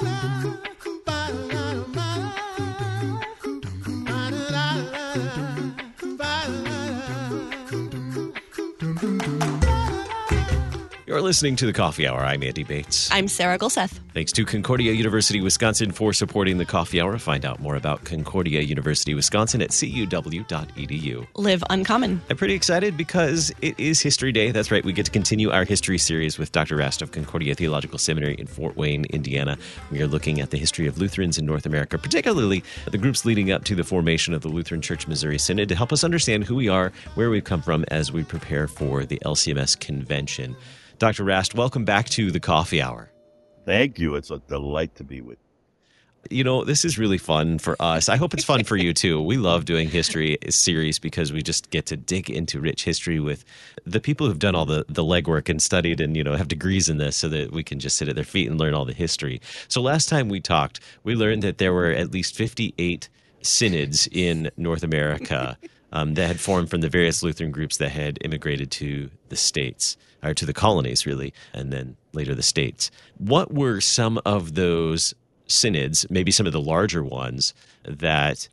You're listening to the Coffee Hour. I'm Andy Bates. I'm Sarah Gulseth. Thanks to Concordia University Wisconsin for supporting the Coffee Hour. Find out more about Concordia University Wisconsin at cuw.edu. Live uncommon. I'm pretty excited because it is History Day. That's right. We get to continue our history series with Dr. Rast of Concordia Theological Seminary in Fort Wayne, Indiana. We are looking at the history of Lutherans in North America, particularly the groups leading up to the formation of the Lutheran Church Missouri Synod to help us understand who we are, where we've come from as we prepare for the LCMS convention. Dr. Rast, welcome back to the Coffee Hour. Thank you. It's a delight to be with you. you know, this is really fun for us. I hope it's fun for you too. We love doing history series because we just get to dig into rich history with the people who've done all the, the legwork and studied and, you know, have degrees in this so that we can just sit at their feet and learn all the history. So last time we talked, we learned that there were at least 58 synods in North America um, that had formed from the various Lutheran groups that had immigrated to the states or to the colonies, really, and then later the states. What were some of those synods, maybe some of the larger ones that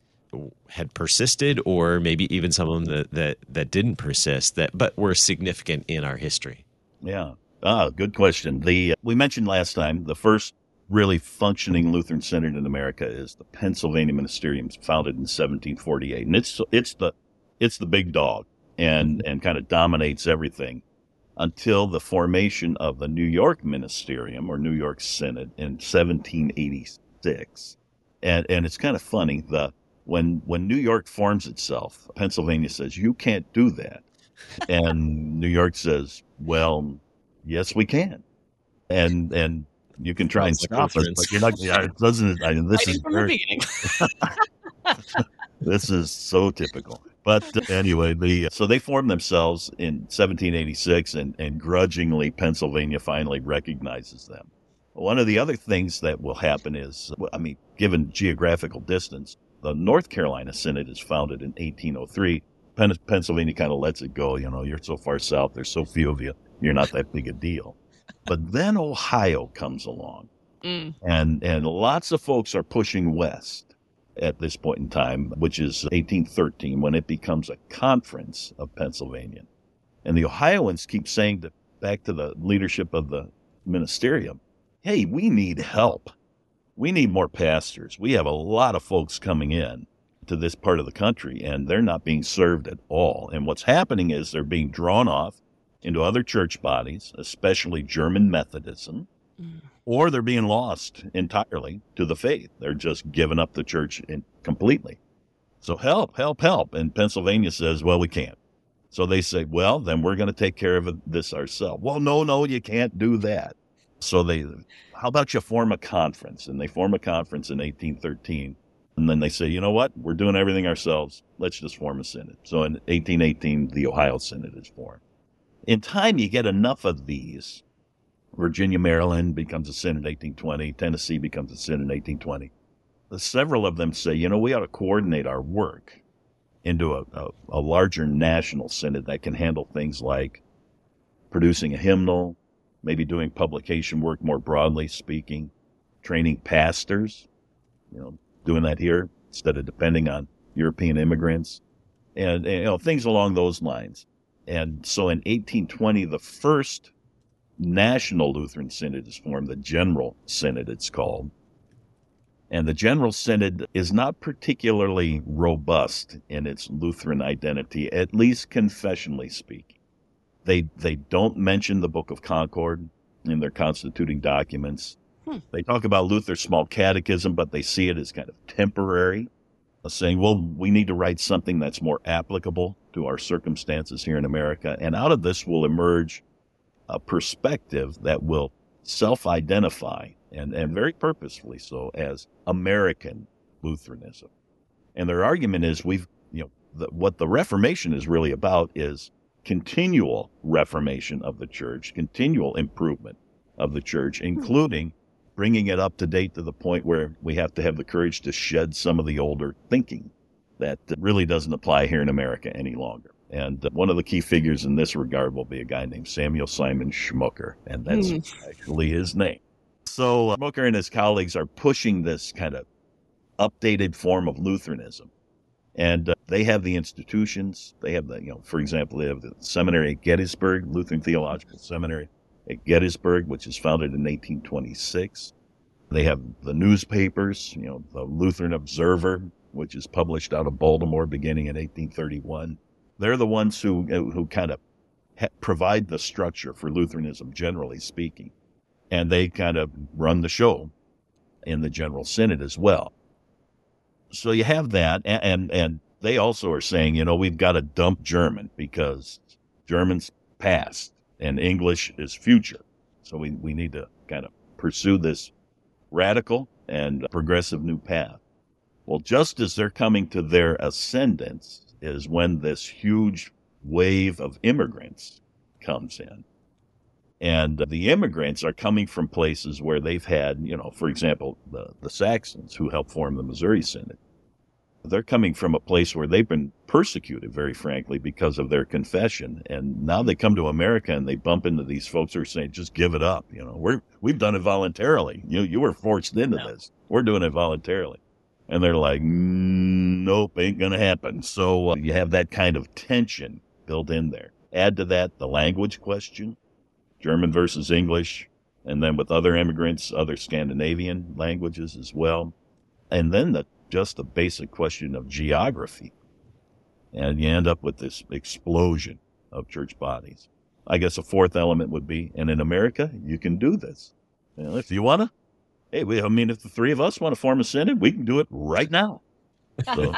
had persisted, or maybe even some of them that that, that didn't persist, that but were significant in our history? Yeah. Ah, good question. The we mentioned last time the first really functioning Lutheran synod in America is the Pennsylvania Ministerium, founded in 1748, and it's it's the it's the big dog and and kind of dominates everything until the formation of the New York Ministerium or New York Synod in 1786. And and it's kind of funny the when when New York forms itself, Pennsylvania says you can't do that, and New York says, well, yes we can, and and you can try and stop us, oh, but you're not. It doesn't. I mean, this is very, this is so typical. But anyway, the so they formed themselves in 1786, and, and grudgingly, Pennsylvania finally recognizes them. One of the other things that will happen is, I mean, given geographical distance, the North Carolina Synod is founded in 1803. Penn, Pennsylvania kind of lets it go. You know, you're so far south, there's so few of you, you're not that big a deal. But then Ohio comes along, mm. and and lots of folks are pushing west at this point in time, which is 1813, when it becomes a conference of Pennsylvania. And the Ohioans keep saying to, back to the leadership of the ministerium, hey, we need help. We need more pastors. We have a lot of folks coming in to this part of the country and they're not being served at all. And what's happening is they're being drawn off into other church bodies, especially German Methodism. Mm or they're being lost entirely to the faith. They're just giving up the church completely. So help, help, help. And Pennsylvania says, well, we can't. So they say, well, then we're going to take care of this ourselves. Well, no, no, you can't do that. So they, how about you form a conference? And they form a conference in 1813. And then they say, you know what? We're doing everything ourselves. Let's just form a synod. So in 1818, the Ohio Synod is formed. In time, you get enough of these Virginia, Maryland becomes a synod in 1820. Tennessee becomes a synod in 1820. Several of them say, you know, we ought to coordinate our work into a, a, a larger national synod that can handle things like producing a hymnal, maybe doing publication work more broadly speaking, training pastors, you know, doing that here instead of depending on European immigrants, and, and you know things along those lines. And so in 1820, the first National Lutheran Synod is formed, the General Synod it's called. And the General Synod is not particularly robust in its Lutheran identity, at least confessionally speaking. They, they don't mention the Book of Concord in their constituting documents. Hmm. They talk about Luther's small catechism, but they see it as kind of temporary, saying, well, we need to write something that's more applicable to our circumstances here in America. And out of this will emerge a perspective that will self identify and, and very purposefully so as American Lutheranism. And their argument is we've, you know, the, what the Reformation is really about is continual reformation of the church, continual improvement of the church, hmm. including bringing it up to date to the point where we have to have the courage to shed some of the older thinking that really doesn't apply here in America any longer. And one of the key figures in this regard will be a guy named Samuel Simon Schmucker, and that's mm. actually his name. So uh, Schmucker and his colleagues are pushing this kind of updated form of Lutheranism. And uh, they have the institutions. They have the, you know, for example, they have the seminary at Gettysburg, Lutheran Theological Seminary at Gettysburg, which is founded in 1826. They have the newspapers, you know, the Lutheran Observer, which is published out of Baltimore beginning in 1831. They're the ones who, uh, who kind of provide the structure for Lutheranism, generally speaking. And they kind of run the show in the General Synod as well. So you have that. And, and, and they also are saying, you know, we've got to dump German because German's past and English is future. So we, we need to kind of pursue this radical and progressive new path. Well, just as they're coming to their ascendance is when this huge wave of immigrants comes in. And the immigrants are coming from places where they've had, you know, for example, the, the Saxons who helped form the Missouri Synod they're coming from a place where they've been persecuted, very frankly, because of their confession. And now they come to America and they bump into these folks who are saying, just give it up. You know, we're, we've done it voluntarily. You, you were forced into no. this. We're doing it voluntarily. And they're like, nope, ain't going to happen. So uh, you have that kind of tension built in there. Add to that the language question, German versus English, and then with other immigrants, other Scandinavian languages as well. And then the just a basic question of geography. And you end up with this explosion of church bodies. I guess a fourth element would be, and in America, you can do this. Know, if you want to, hey, we, I mean, if the three of us want to form a synod, we can do it right now. So,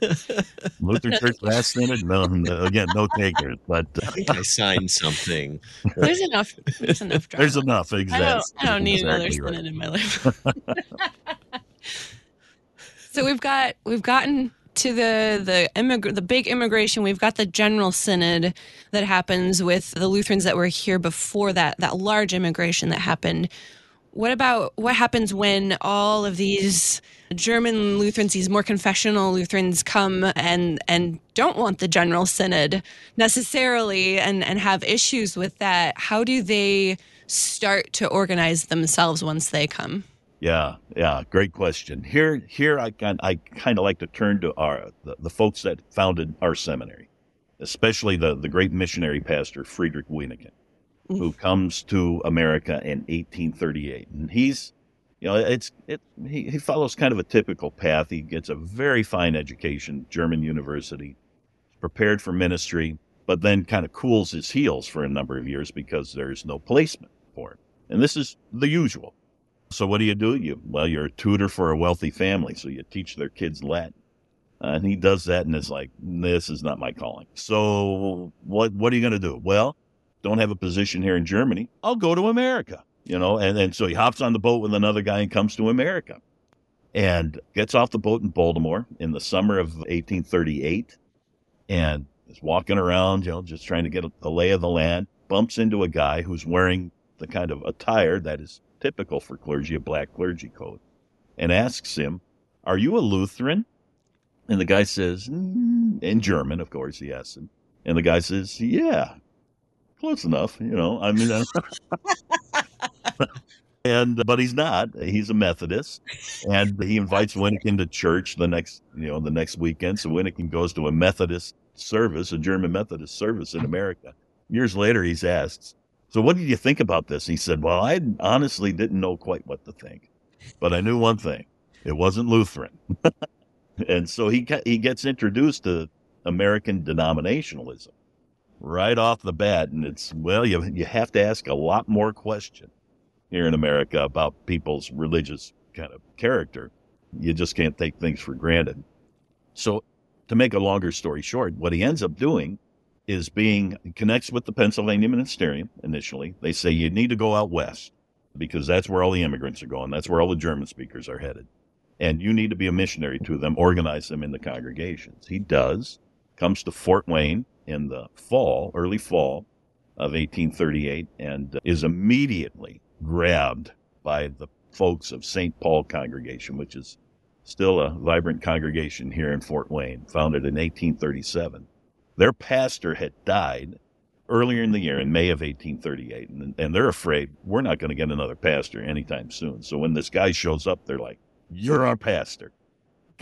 Lutheran Church last synod? No, no, again, no takers. But uh, I think I signed something. There's enough. There's enough. Drama. There's enough. Exactly. I don't, I don't need exactly another synod in my life. so we've got we've gotten to the the immig- the big immigration we've got the general synod that happens with the lutherans that were here before that that large immigration that happened what about what happens when all of these German Lutherans, these more confessional Lutherans, come and and don't want the General Synod necessarily, and and have issues with that? How do they start to organize themselves once they come? Yeah, yeah, great question. Here, here, I kind, I kind of like to turn to our the, the, folks that founded our seminary, especially the the great missionary pastor Friedrich mm. Who comes to America in 1838, and he's, you know, it's it he, he follows kind of a typical path. He gets a very fine education, German university, prepared for ministry, but then kind of cools his heels for a number of years because there's no placement for him, and this is the usual so what do you do? You well, you're a tutor for a wealthy family, so you teach their kids Latin. Uh, and he does that, and it's like, this is not my calling. So what what are you going to do? Well, don't have a position here in Germany. I'll go to America. You know, and and so he hops on the boat with another guy and comes to America, and gets off the boat in Baltimore in the summer of 1838, and is walking around, you know, just trying to get the lay of the land. Bumps into a guy who's wearing the kind of attire that is typical for clergy, a black clergy coat, and asks him, Are you a Lutheran? And the guy says, mm, in German, of course, he asks him. And the guy says, Yeah, close enough, you know. I mean, and but he's not. He's a Methodist, and he invites Wyneken to church the next, you know, the next weekend. So Wyneken goes to a Methodist service, a German Methodist service in America. Years later, he's asked, so what did you think about this? He said, well, I honestly didn't know quite what to think, but I knew one thing. It wasn't Lutheran. and so he, he gets introduced to American denominationalism right off the bat. And it's, well, you, you have to ask a lot more questions here in America about people's religious kind of character. You just can't take things for granted. So to make a longer story short, what he ends up doing is being connects with the Pennsylvania Ministerium initially. They say you need to go out west because that's where all the immigrants are going. That's where all the German speakers are headed. And you need to be a missionary to them, organize them in the congregations. He does, comes to Fort Wayne in the fall, early fall of 1838, and uh, is immediately grabbed by the folks of St. Paul congregation, which is still a vibrant congregation here in Fort Wayne, founded in 1837. Their pastor had died earlier in the year, in May of 1838, and, and they're afraid we're not going to get another pastor anytime soon. So when this guy shows up, they're like, You're our pastor.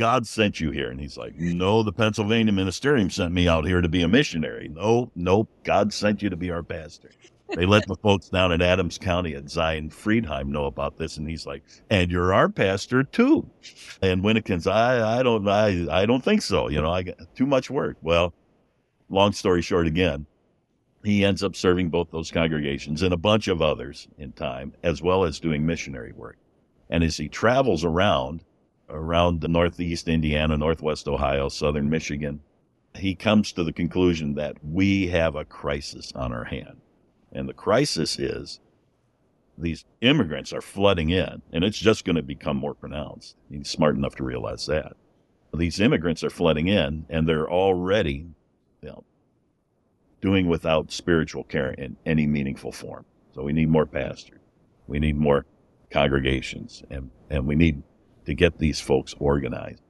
God sent you here. And he's like, mm. No, the Pennsylvania ministerium sent me out here to be a missionary. No, nope, God sent you to be our pastor. They let the folks down in Adams County at Zion Friedheim know about this, and he's like, "And you're our pastor too." And Wyneken's, I, I don't, I, I don't think so. You know, I got too much work. Well, long story short, again, he ends up serving both those congregations and a bunch of others in time, as well as doing missionary work. And as he travels around, around the Northeast Indiana, Northwest Ohio, Southern Michigan, he comes to the conclusion that we have a crisis on our hand. And the crisis is these immigrants are flooding in, and it's just going to become more pronounced. He's smart enough to realize that. These immigrants are flooding in, and they're already you know, doing without spiritual care in any meaningful form. So we need more pastors. We need more congregations and, and we need to get these folks organized.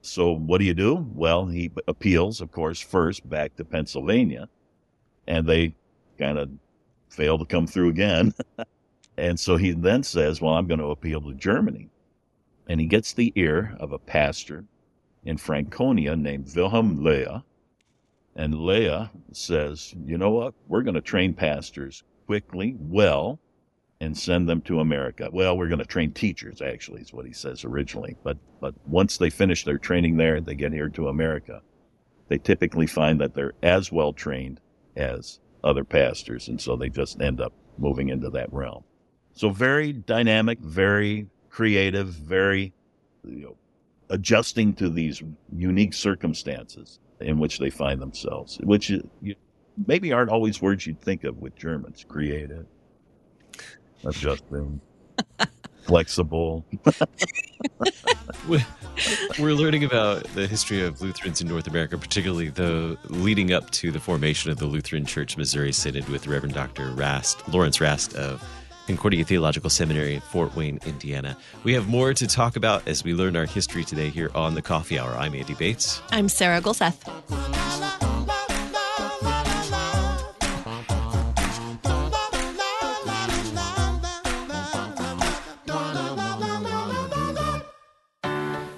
So what do you do? Well, he appeals, of course, first back to Pennsylvania and they kind of fail to come through again. and so he then says, well, I'm going to appeal to Germany. And he gets the ear of a pastor in Franconia named Wilhelm Löhe. and Löhe says, you know what? We're going to train pastors quickly, well, and send them to America. Well, we're going to train teachers, actually, is what he says originally. But, but once they finish their training there, they get here to America. They typically find that they're as well trained as other pastors. And so they just end up moving into that realm. So very dynamic, very creative, very, you know, adjusting to these unique circumstances in which they find themselves, which you, maybe aren't always words you'd think of with Germans. Creative, adjusting, flexible. We're learning about the history of Lutherans in North America, particularly the leading up to the formation of the Lutheran Church Missouri Synod with Reverend Dr. Rast, Lawrence Rast of Concordia Theological Seminary in Fort Wayne, Indiana. We have more to talk about as we learn our history today here on the Coffee Hour. I'm Andy Bates. I'm Sarah Gulseth.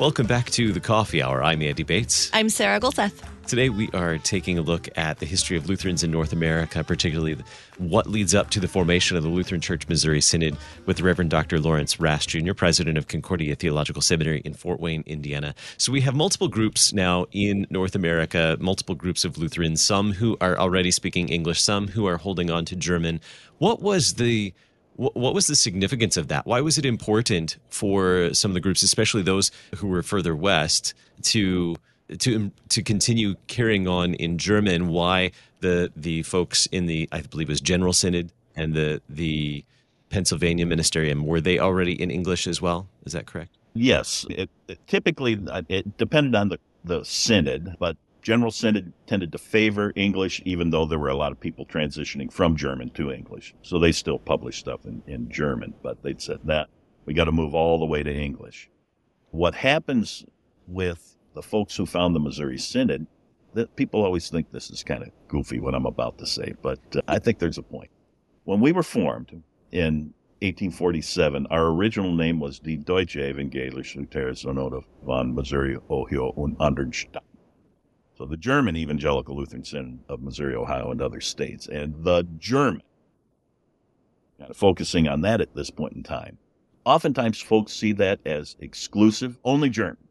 Welcome back to the Coffee Hour. I'm Andy Bates. I'm Sarah Gulseth. Today we are taking a look at the history of Lutherans in North America, particularly what leads up to the formation of the Lutheran Church Missouri Synod with the Reverend Dr. Lawrence Rast Jr., president of Concordia Theological Seminary in Fort Wayne, Indiana. So we have multiple groups now in North America, multiple groups of Lutherans, some who are already speaking English, some who are holding on to German. What was the what was the significance of that? Why was it important for some of the groups, especially those who were further west, to to um, to continue carrying on in German? Why the the folks in the I believe it was General Synod and the the Pennsylvania Ministerium were they already in English as well? Is that correct? Yes, it, it typically uh, it depended on the the synod, but General Synod tended to favor English, even though there were a lot of people transitioning from German to English. So they still published stuff in, in German, but they'd said that we got to move all the way to English. What happens with the folks who found the Missouri Synod, that people always think this is kind of goofy what I'm about to say, but uh, I think there's a point. When we were formed in 1847, our original name was Die Deutsche Evangelische Lutherische von Missouri, Ohio und anderen Staaten. So the German Evangelical Lutheran Synod of Missouri, Ohio, and other states, and the German. Kind of focusing on that at this point in time. Oftentimes, folks see that as exclusive, only German.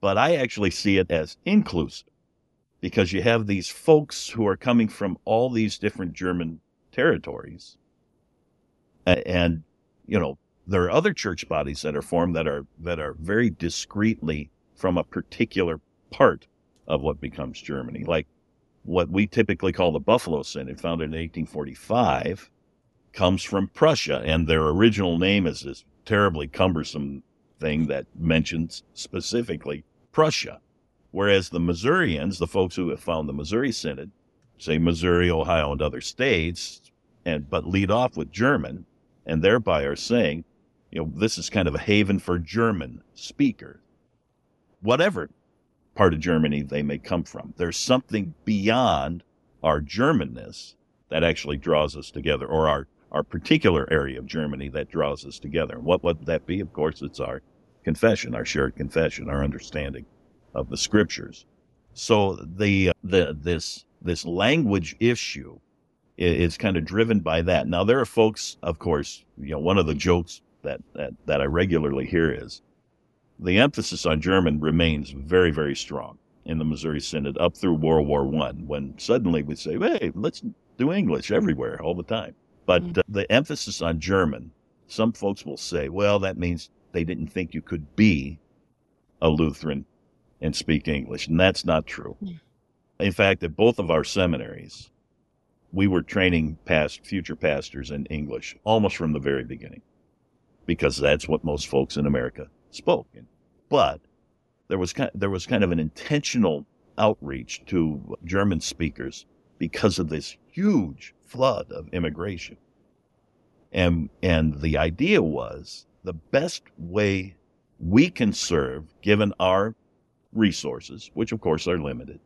But I actually see it as inclusive because you have these folks who are coming from all these different German territories. And, you know, there are other church bodies that are formed that are that are very discreetly from a particular part of what becomes Germany, like what we typically call the Buffalo Synod, founded in 1845, comes from Prussia, and their original name is this terribly cumbersome thing that mentions specifically Prussia. Whereas the Missourians, the folks who have found the Missouri Synod, say Missouri, Ohio, and other states, and but lead off with German, and thereby are saying, you know, this is kind of a haven for German speakers, whatever part of Germany they may come from. There's something beyond our Germanness that actually draws us together, or our our particular area of Germany that draws us together. What would that be? Of course, it's our confession, our shared confession, our understanding of the scriptures. So the the this this language issue is, kind of driven by that. Now there are folks, of course, you know, one of the jokes that that, that I regularly hear is the emphasis on German remains very very strong in the Missouri Synod up through World War One, when suddenly we say, "Hey, let's do English everywhere all the time." But mm-hmm. uh, the emphasis on German, some folks will say, "Well, that means they didn't think you could be a Lutheran and speak English. And that's not true. In fact, at both of our seminaries, we were training past future pastors in English almost from the very beginning because that's what most folks in America spoke. But there was kind of, there was kind of an intentional outreach to German speakers because of this huge flood of immigration. And and the idea was the best way we can serve given our resources, which of course are limited,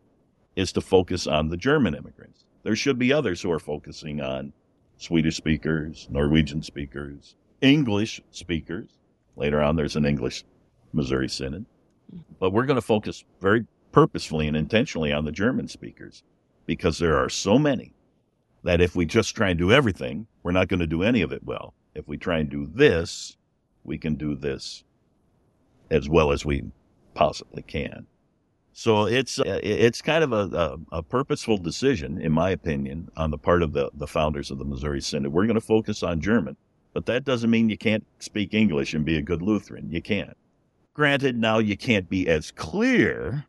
is to focus on the German immigrants. There should be others who are focusing on Swedish speakers, Norwegian speakers, English speakers. Later on, there's an English Missouri Synod. But we're going to focus very purposefully and intentionally on the German speakers because there are so many that if we just try and do everything, we're not going to do any of it well. If we try and do this, we can do this as well as we possibly can. So it's uh, it's kind of a, a, a, purposeful decision, in my opinion, on the part of the, the founders of the Missouri Synod. We're going to focus on German, but that doesn't mean you can't speak English and be a good Lutheran. You can't. Granted, now you can't be as clear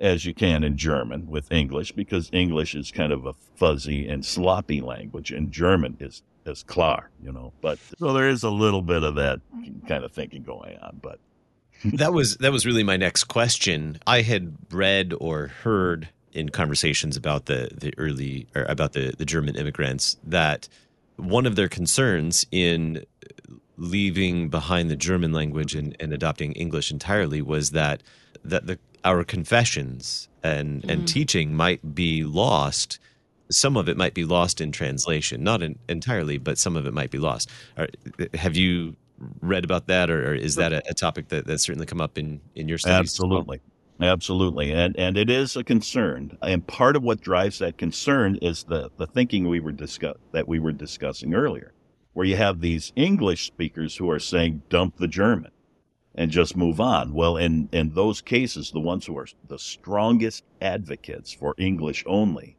as you can in German with English because English is kind of a fuzzy and sloppy language, and German is is klar, you know. But so there is a little bit of that kind of thinking going on, but that was that was really my next question. I had read or heard in conversations about the the early or about the the German immigrants that one of their concerns in leaving behind the German language and, and adopting English entirely was that that the our confessions and mm. and teaching might be lost. Some of it might be lost in translation, not in, entirely, but some of it might be lost. have you read about that, or, or is that a, a, topic that that's certainly come up in in your studies? Absolutely. Absolutely, and and it is a concern, and part of what drives that concern is the the thinking we were discuss that we were discussing earlier, where you have these English speakers who are saying dump the German, and just move on. Well, in in those cases, the ones who are the strongest advocates for English only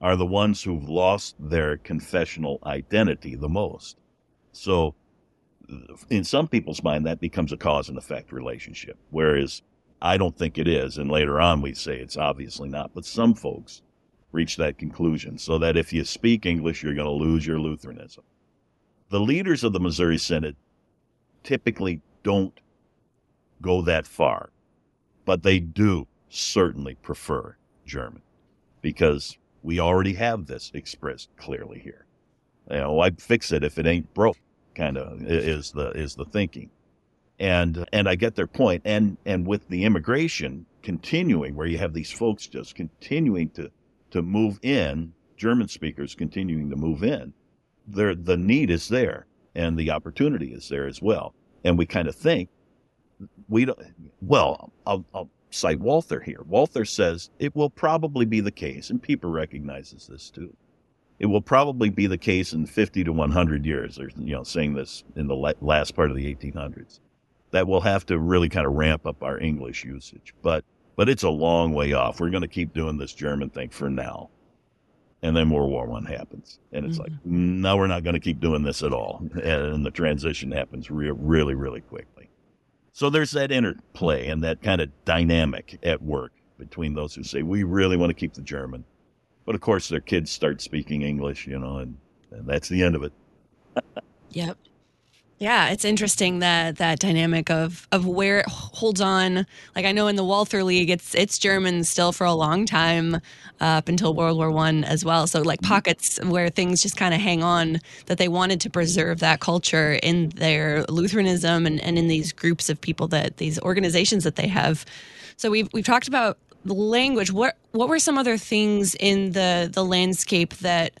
are the ones who've lost their confessional identity the most. So in some people's mind, that becomes a cause and effect relationship. Whereas I don't think it is. And later on, we say it's obviously not. But some folks reach that conclusion so that if you speak English, you're going to lose your Lutheranism. The leaders of the Missouri Synod typically don't go that far, but they do certainly prefer German because we already have this expressed clearly here. You know, I'd fix it if it ain't broke kind of is the is the thinking and and I get their point and and with the immigration continuing where you have these folks just continuing to to move in German speakers continuing to move in there the need is there and the opportunity is there as well and we kind of think we don't well I'll, I'll cite Walther here Walther says it will probably be the case and Pieper recognizes this too it will probably be the case in 50 to 100 years, or, you know, saying this in the last part of the 1800s, that we'll have to really kind of ramp up our English usage. But, but it's a long way off. We're going to keep doing this German thing for now. And then World War One happens, and it's like mm-hmm. no, we're not going to keep doing this at all, and the transition happens re- really, really quickly. So there's that interplay and that kind of dynamic at work between those who say we really want to keep the German, but of course their kids start speaking English, you know, and, and that's the end of it. Yep. Yeah, it's interesting that that dynamic of of where it holds on. Like I know in the Walther League, it's it's German still for a long time uh, up until World War One as well. So like pockets where things just kind of hang on that they wanted to preserve that culture in their Lutheranism and, and in these groups of people that these organizations that they have. So we've we've talked about the language. What what were some other things in the the landscape that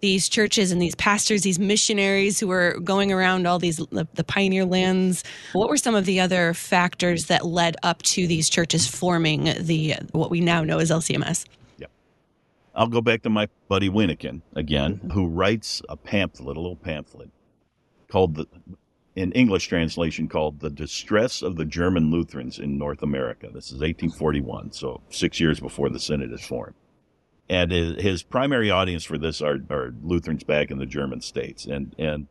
these churches and these pastors, these missionaries who were going around all these the, the, pioneer lands. What were some of the other factors that led up to these churches forming the what we now know as LCMS? Yeah, I'll go back to my buddy Wyneken again, mm-hmm. who writes a pamphlet, a little pamphlet called the in English translation called The Distress of the German Lutherans in North America. This is 1841, so six years before the Synod is formed and his, primary audience for this are, are Lutherans back in the German states, and and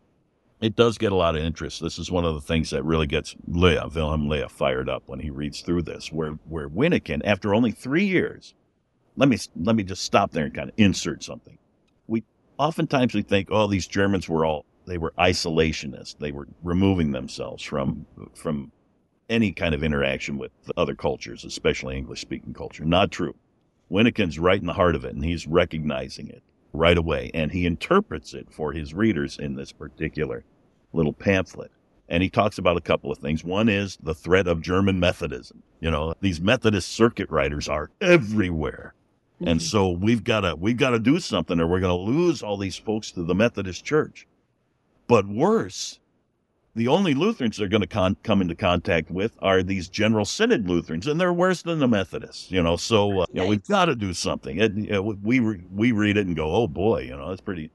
it does get a lot of interest. This is one of the things that really gets Löhe, Wilhelm Löhe, fired up when he reads through this. Where where Wyneken, after only three years, let me let me just stop there and kind of insert something. We oftentimes we think, oh, these Germans were all they were isolationist. They were removing themselves from from any kind of interaction with other cultures, especially English speaking culture. Not true. Wyneken's right in the heart of it, and he's recognizing it right away, and he interprets it for his readers in this particular little pamphlet. And he talks about a couple of things. One is the threat of German Methodism. You know, these Methodist circuit riders are everywhere. Mm-hmm. And so we've got to we've got to do something or we're going to lose all these folks to the Methodist Church. But worse, the only Lutherans they're going to con- come into contact with are these General Synod Lutherans, and they're worse than the Methodists. You know, so uh, you know we've got to do something. It, you know, we re- we read it and go, oh boy, you know, that's pretty.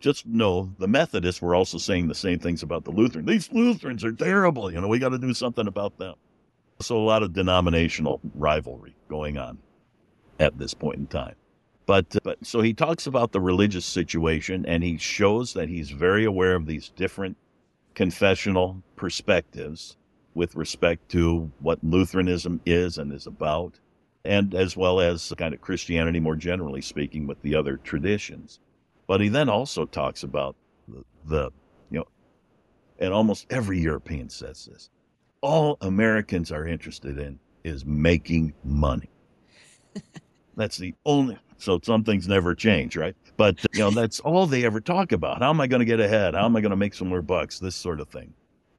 Just know the Methodists were also saying the same things about the Lutherans. These Lutherans are terrible. You know, we got to do something about them. So a lot of denominational rivalry going on at this point in time. But, uh, but so he talks about the religious situation and he shows that he's very aware of these different confessional perspectives with respect to what Lutheranism is and is about, and as well as kind of Christianity more generally speaking with the other traditions. But he then also talks about the, the you know, and almost every European says this all Americans are interested in is making money. That's the only, so some things never change, right? But, you know, that's all they ever talk about. How am I going to get ahead? How am I going to make some more bucks? This sort of thing.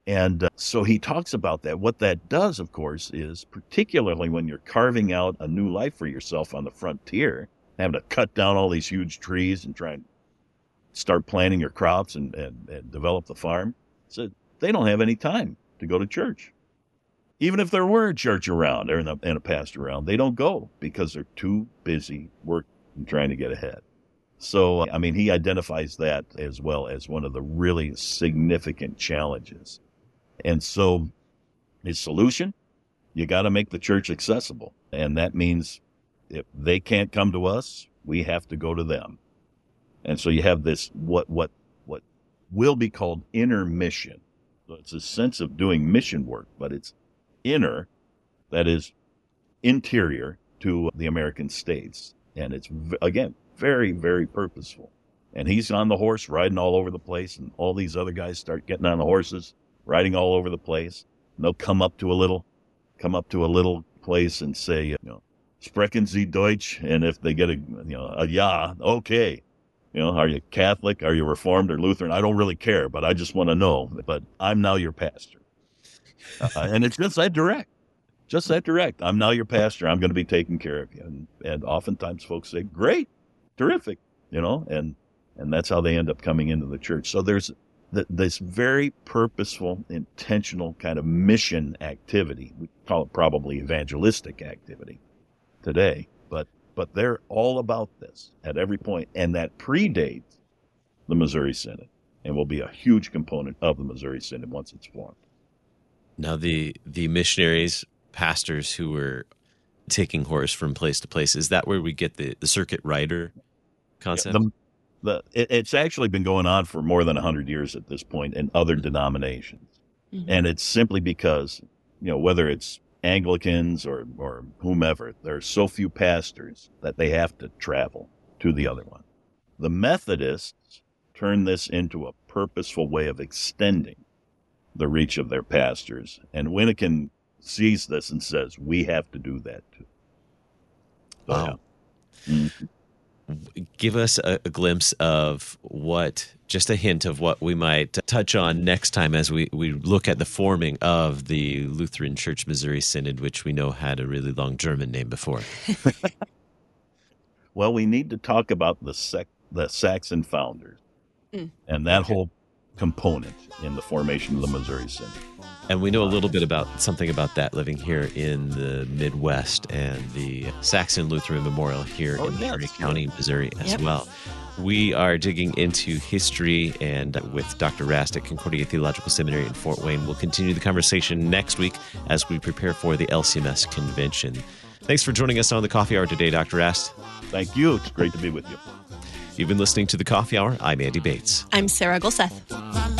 And uh, so he talks about that. What that does, of course, is particularly when you're carving out a new life for yourself on the frontier, having to cut down all these huge trees and try and start planting your crops and, and, and develop the farm. So they don't have any time to go to church. Even if there were a church around or and a pastor around, they don't go because they're too busy working and trying to get ahead. So, I mean, he identifies that as well as one of the really significant challenges. And so his solution, you got to make the church accessible. And that means if they can't come to us, we have to go to them. And so you have this, what, what, what will be called inner mission. So it's a sense of doing mission work, but it's inner, that is interior to the American states. And it's, again, very, very purposeful. And he's on the horse riding all over the place, and all these other guys start getting on the horses, riding all over the place. And they'll come up to a little, come up to a little place and say, you know, sprechen Sie Deutsch? And if they get a, you know, a ja, okay. You know, are you Catholic? Are you Reformed or Lutheran? I don't really care, but I just want to know. But I'm now your pastor. Uh, and it's just that direct just that direct. I'm now your pastor. I'm going to be taking care of you. And, and oftentimes folks say, great, terrific, you know, and and that's how they end up coming into the church. So there's th- this very purposeful, intentional kind of mission activity. We call it probably evangelistic activity today, but but they're all about this at every point, and that predates the Missouri Synod, and will be a huge component of the Missouri Synod once it's formed. Now, the the missionaries, pastors who were taking horse from place to place, is that where we get the, the circuit rider concept? The, the, it, it's actually been going on for more than 100 years at this point in other denominations. Mhm. And it's simply because, you know, whether it's Anglicans or, or whomever, there are so few pastors that they have to travel to the other one. The Methodists turn this into a purposeful way of extending the reach of their pastors. And Wyneken sees this and says, we have to do that too. So, Wow. yeah. Mm. Give us a, a glimpse of what, just a hint of what we might touch on next time as we, we look at the forming of the Lutheran Church Missouri Synod, which we know had a really long German name before. Well, we need to talk about the sec- the Saxon founders Mm. and that whole component in the formation of the Missouri Synod. And we know a little bit about something about that living here in the Midwest and the Saxon Lutheran Memorial here Oh, in yes. Perry County, Missouri, as Yep. well. We are digging into history and with Dr. Rast at Concordia Theological Seminary in Fort Wayne. We'll continue the conversation next week as we prepare for the LCMS convention. Thanks for joining us on the coffee hour today, Dr. Rast. Thank you. It's great to be with you. You've been listening to the coffee hour. I'm Andy Bates. I'm Sarah Gulseth.